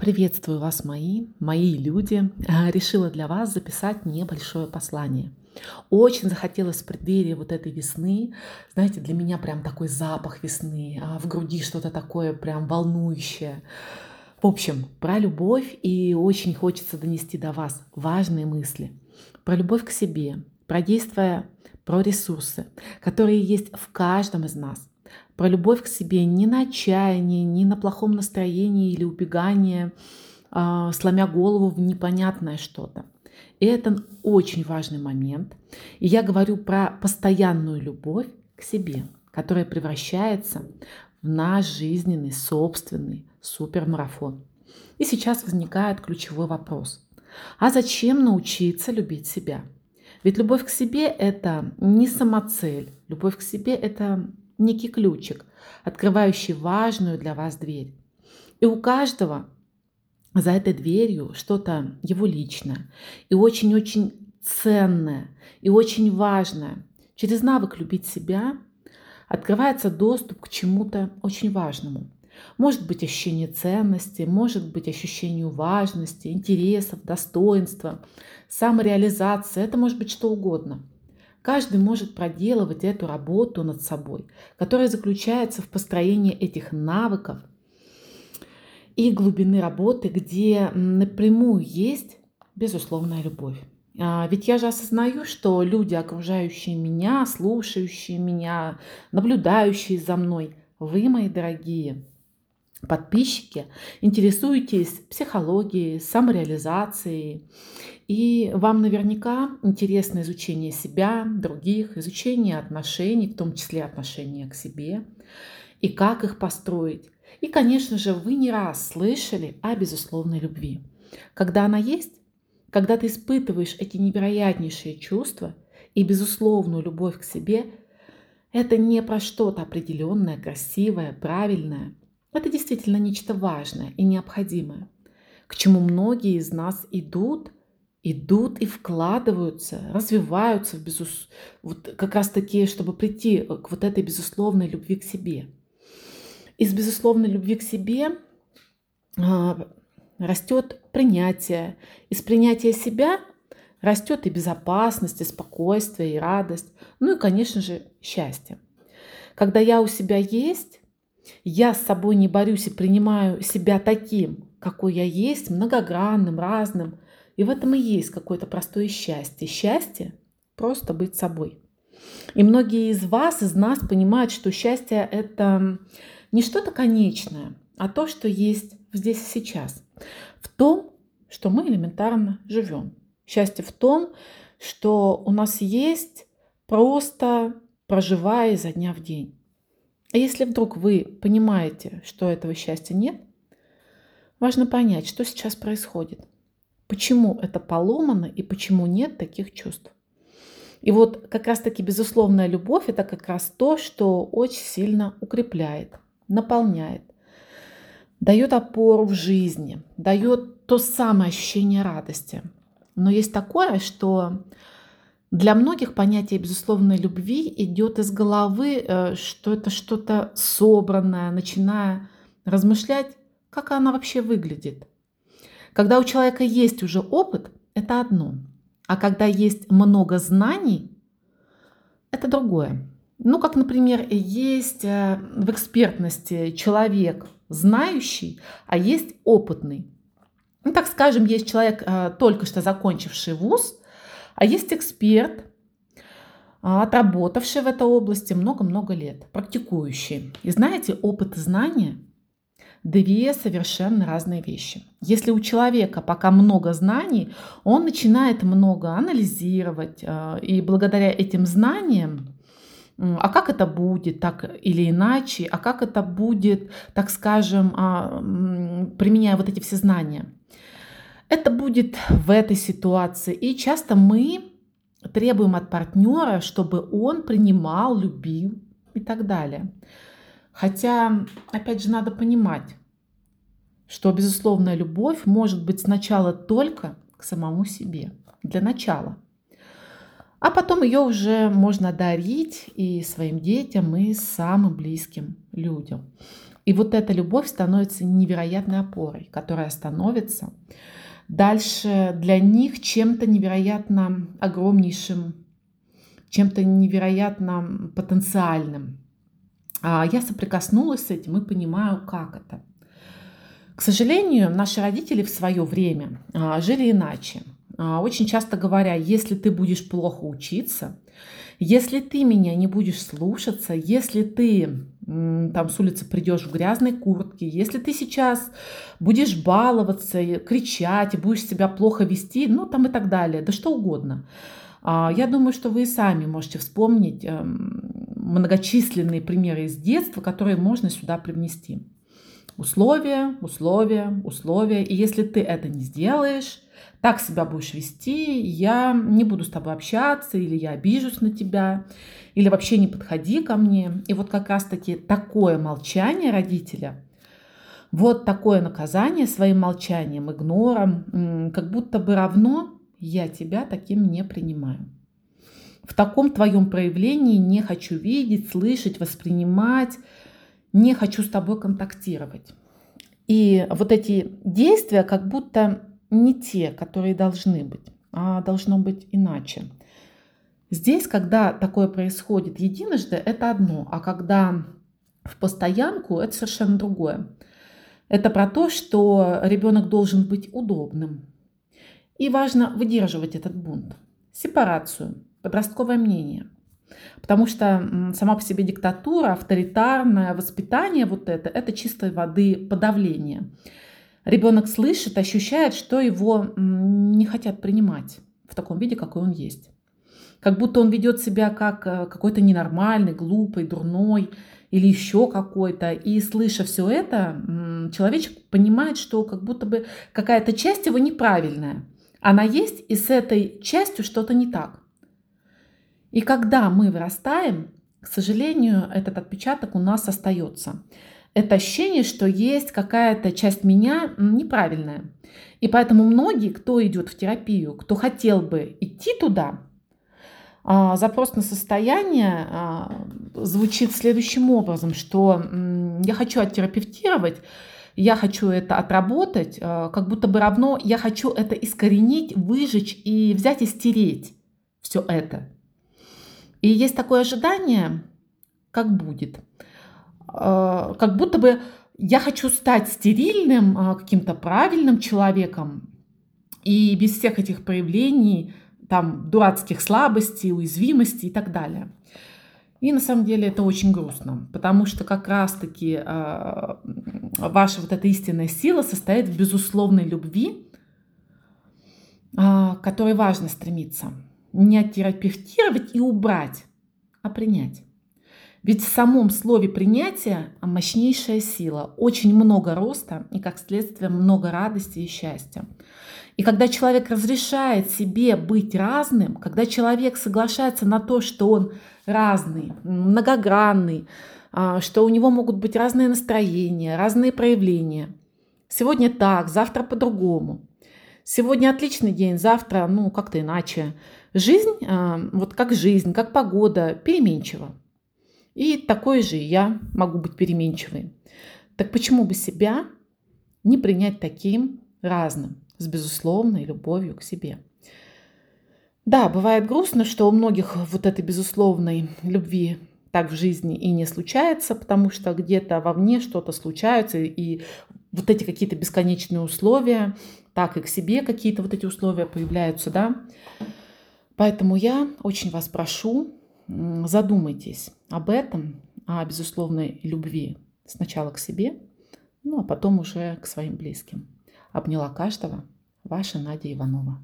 Приветствую вас, мои, мои люди. А, решила для вас записать небольшое послание. Очень захотелось в преддверии вот этой весны. Знаете, для меня прям такой запах весны, а в груди что-то такое прям волнующее. В общем, про любовь и очень хочется донести до вас важные мысли. Про любовь к себе, про действия, про ресурсы, которые есть в каждом из нас про любовь к себе не на отчаянии, не на плохом настроении или убегание, э, сломя голову в непонятное что-то. И это очень важный момент. И я говорю про постоянную любовь к себе, которая превращается в наш жизненный, собственный супермарафон. И сейчас возникает ключевой вопрос. А зачем научиться любить себя? Ведь любовь к себе – это не самоцель. Любовь к себе – это некий ключик, открывающий важную для вас дверь. И у каждого за этой дверью что-то его личное и очень-очень ценное и очень важное. Через навык любить себя открывается доступ к чему-то очень важному. Может быть ощущение ценности, может быть ощущению важности, интересов, достоинства, самореализации. Это может быть что угодно. Каждый может проделывать эту работу над собой, которая заключается в построении этих навыков и глубины работы, где напрямую есть безусловная любовь. А, ведь я же осознаю, что люди, окружающие меня, слушающие меня, наблюдающие за мной, вы, мои дорогие, подписчики, интересуетесь психологией, самореализацией, и вам наверняка интересно изучение себя, других, изучение отношений, в том числе отношения к себе, и как их построить. И, конечно же, вы не раз слышали о безусловной любви. Когда она есть, когда ты испытываешь эти невероятнейшие чувства и безусловную любовь к себе, это не про что-то определенное, красивое, правильное – это действительно нечто важное и необходимое, к чему многие из нас идут, идут и вкладываются, развиваются в безус... вот как раз таки, чтобы прийти к вот этой безусловной любви к себе. Из безусловной любви к себе а, растет принятие. Из принятия себя растет и безопасность, и спокойствие, и радость. Ну и, конечно же, счастье. Когда я у себя есть, я с собой не борюсь и принимаю себя таким, какой я есть, многогранным, разным. И в этом и есть какое-то простое счастье. Счастье – просто быть собой. И многие из вас, из нас понимают, что счастье – это не что-то конечное, а то, что есть здесь и сейчас. В том, что мы элементарно живем. Счастье в том, что у нас есть просто проживая изо дня в день. А если вдруг вы понимаете, что этого счастья нет, важно понять, что сейчас происходит. Почему это поломано и почему нет таких чувств. И вот как раз-таки безусловная любовь – это как раз то, что очень сильно укрепляет, наполняет, дает опору в жизни, дает то самое ощущение радости. Но есть такое, что для многих понятие безусловной любви идет из головы, э, что это что-то собранное, начиная размышлять, как она вообще выглядит. Когда у человека есть уже опыт, это одно. А когда есть много знаний, это другое. Ну, как, например, есть э, в экспертности человек знающий, а есть опытный. Ну, так скажем, есть человек, э, только что закончивший вуз, а есть эксперт, а, отработавший в этой области много-много лет, практикующий. И знаете, опыт и знания – две совершенно разные вещи. Если у человека пока много знаний, он начинает много анализировать, а, и благодаря этим знаниям а как это будет так или иначе, а как это будет, так скажем, а, применяя вот эти все знания – это будет в этой ситуации. И часто мы требуем от партнера, чтобы он принимал, любил и так далее. Хотя, опять же, надо понимать, что безусловная любовь может быть сначала только к самому себе, для начала. А потом ее уже можно дарить и своим детям, и самым близким людям. И вот эта любовь становится невероятной опорой, которая становится дальше для них чем-то невероятно огромнейшим, чем-то невероятно потенциальным. А я соприкоснулась с этим и понимаю, как это. К сожалению, наши родители в свое время а, жили иначе. А, очень часто говоря, если ты будешь плохо учиться, если ты меня не будешь слушаться, если ты там с улицы придешь в грязной куртке, если ты сейчас будешь баловаться, кричать, и будешь себя плохо вести, ну там и так далее, да что угодно. А, я думаю, что вы и сами можете вспомнить эм, многочисленные примеры из детства, которые можно сюда привнести. Условия, условия, условия. И если ты это не сделаешь, так себя будешь вести, я не буду с тобой общаться, или я обижусь на тебя, или вообще не подходи ко мне. И вот как раз-таки такое молчание родителя, вот такое наказание своим молчанием, игнором, как будто бы равно я тебя таким не принимаю. В таком твоем проявлении не хочу видеть, слышать, воспринимать, не хочу с тобой контактировать. И вот эти действия как будто не те, которые должны быть, а должно быть иначе. Здесь, когда такое происходит единожды, это одно, а когда в постоянку, это совершенно другое. Это про то, что ребенок должен быть удобным. И важно выдерживать этот бунт, сепарацию, подростковое мнение. Потому что сама по себе диктатура, авторитарное воспитание, вот это, это чистой воды подавление. Ребенок слышит, ощущает, что его не хотят принимать в таком виде, какой он есть. Как будто он ведет себя как э, какой-то ненормальный, глупый, дурной или еще какой-то. И слыша все это, человечек понимает, что как будто бы какая-то часть его неправильная. Она есть, и с этой частью что-то не так. И когда мы вырастаем, к сожалению, этот отпечаток у нас остается это ощущение, что есть какая-то часть меня неправильная. И поэтому многие, кто идет в терапию, кто хотел бы идти туда, а, запрос на состояние а, звучит следующим образом, что я хочу оттерапевтировать, я хочу это отработать, а, как будто бы равно я хочу это искоренить, выжечь и взять и стереть все это. И есть такое ожидание, как будет – Э, как будто бы я хочу стать стерильным, э, каким-то правильным человеком, и без всех этих проявлений, там, дурацких слабостей, уязвимостей и так далее. И на самом деле это очень грустно, потому что как раз-таки э, ваша вот эта истинная сила состоит в безусловной любви, э, которой важно стремиться. Не оттерапевтировать и убрать, а принять. Ведь в самом слове принятия мощнейшая сила, очень много роста и, как следствие, много радости и счастья. И когда человек разрешает себе быть разным, когда человек соглашается на то, что он разный, многогранный, а, что у него могут быть разные настроения, разные проявления. Сегодня так, завтра по-другому. Сегодня отличный день, завтра, ну, как-то иначе. Жизнь, а, вот как жизнь, как погода, переменчива. И такой же я могу быть переменчивой. Так почему бы себя не принять таким разным, с безусловной любовью к себе? Да, бывает грустно, что у многих вот этой безусловной любви так в жизни и не случается, потому что где-то вовне что-то случается, и вот эти какие-то бесконечные условия, так и к себе какие-то вот эти условия появляются, да. Поэтому я очень вас прошу задумайтесь об этом, о безусловной любви сначала к себе, ну а потом уже к своим близким. Обняла каждого. Ваша Надя Иванова.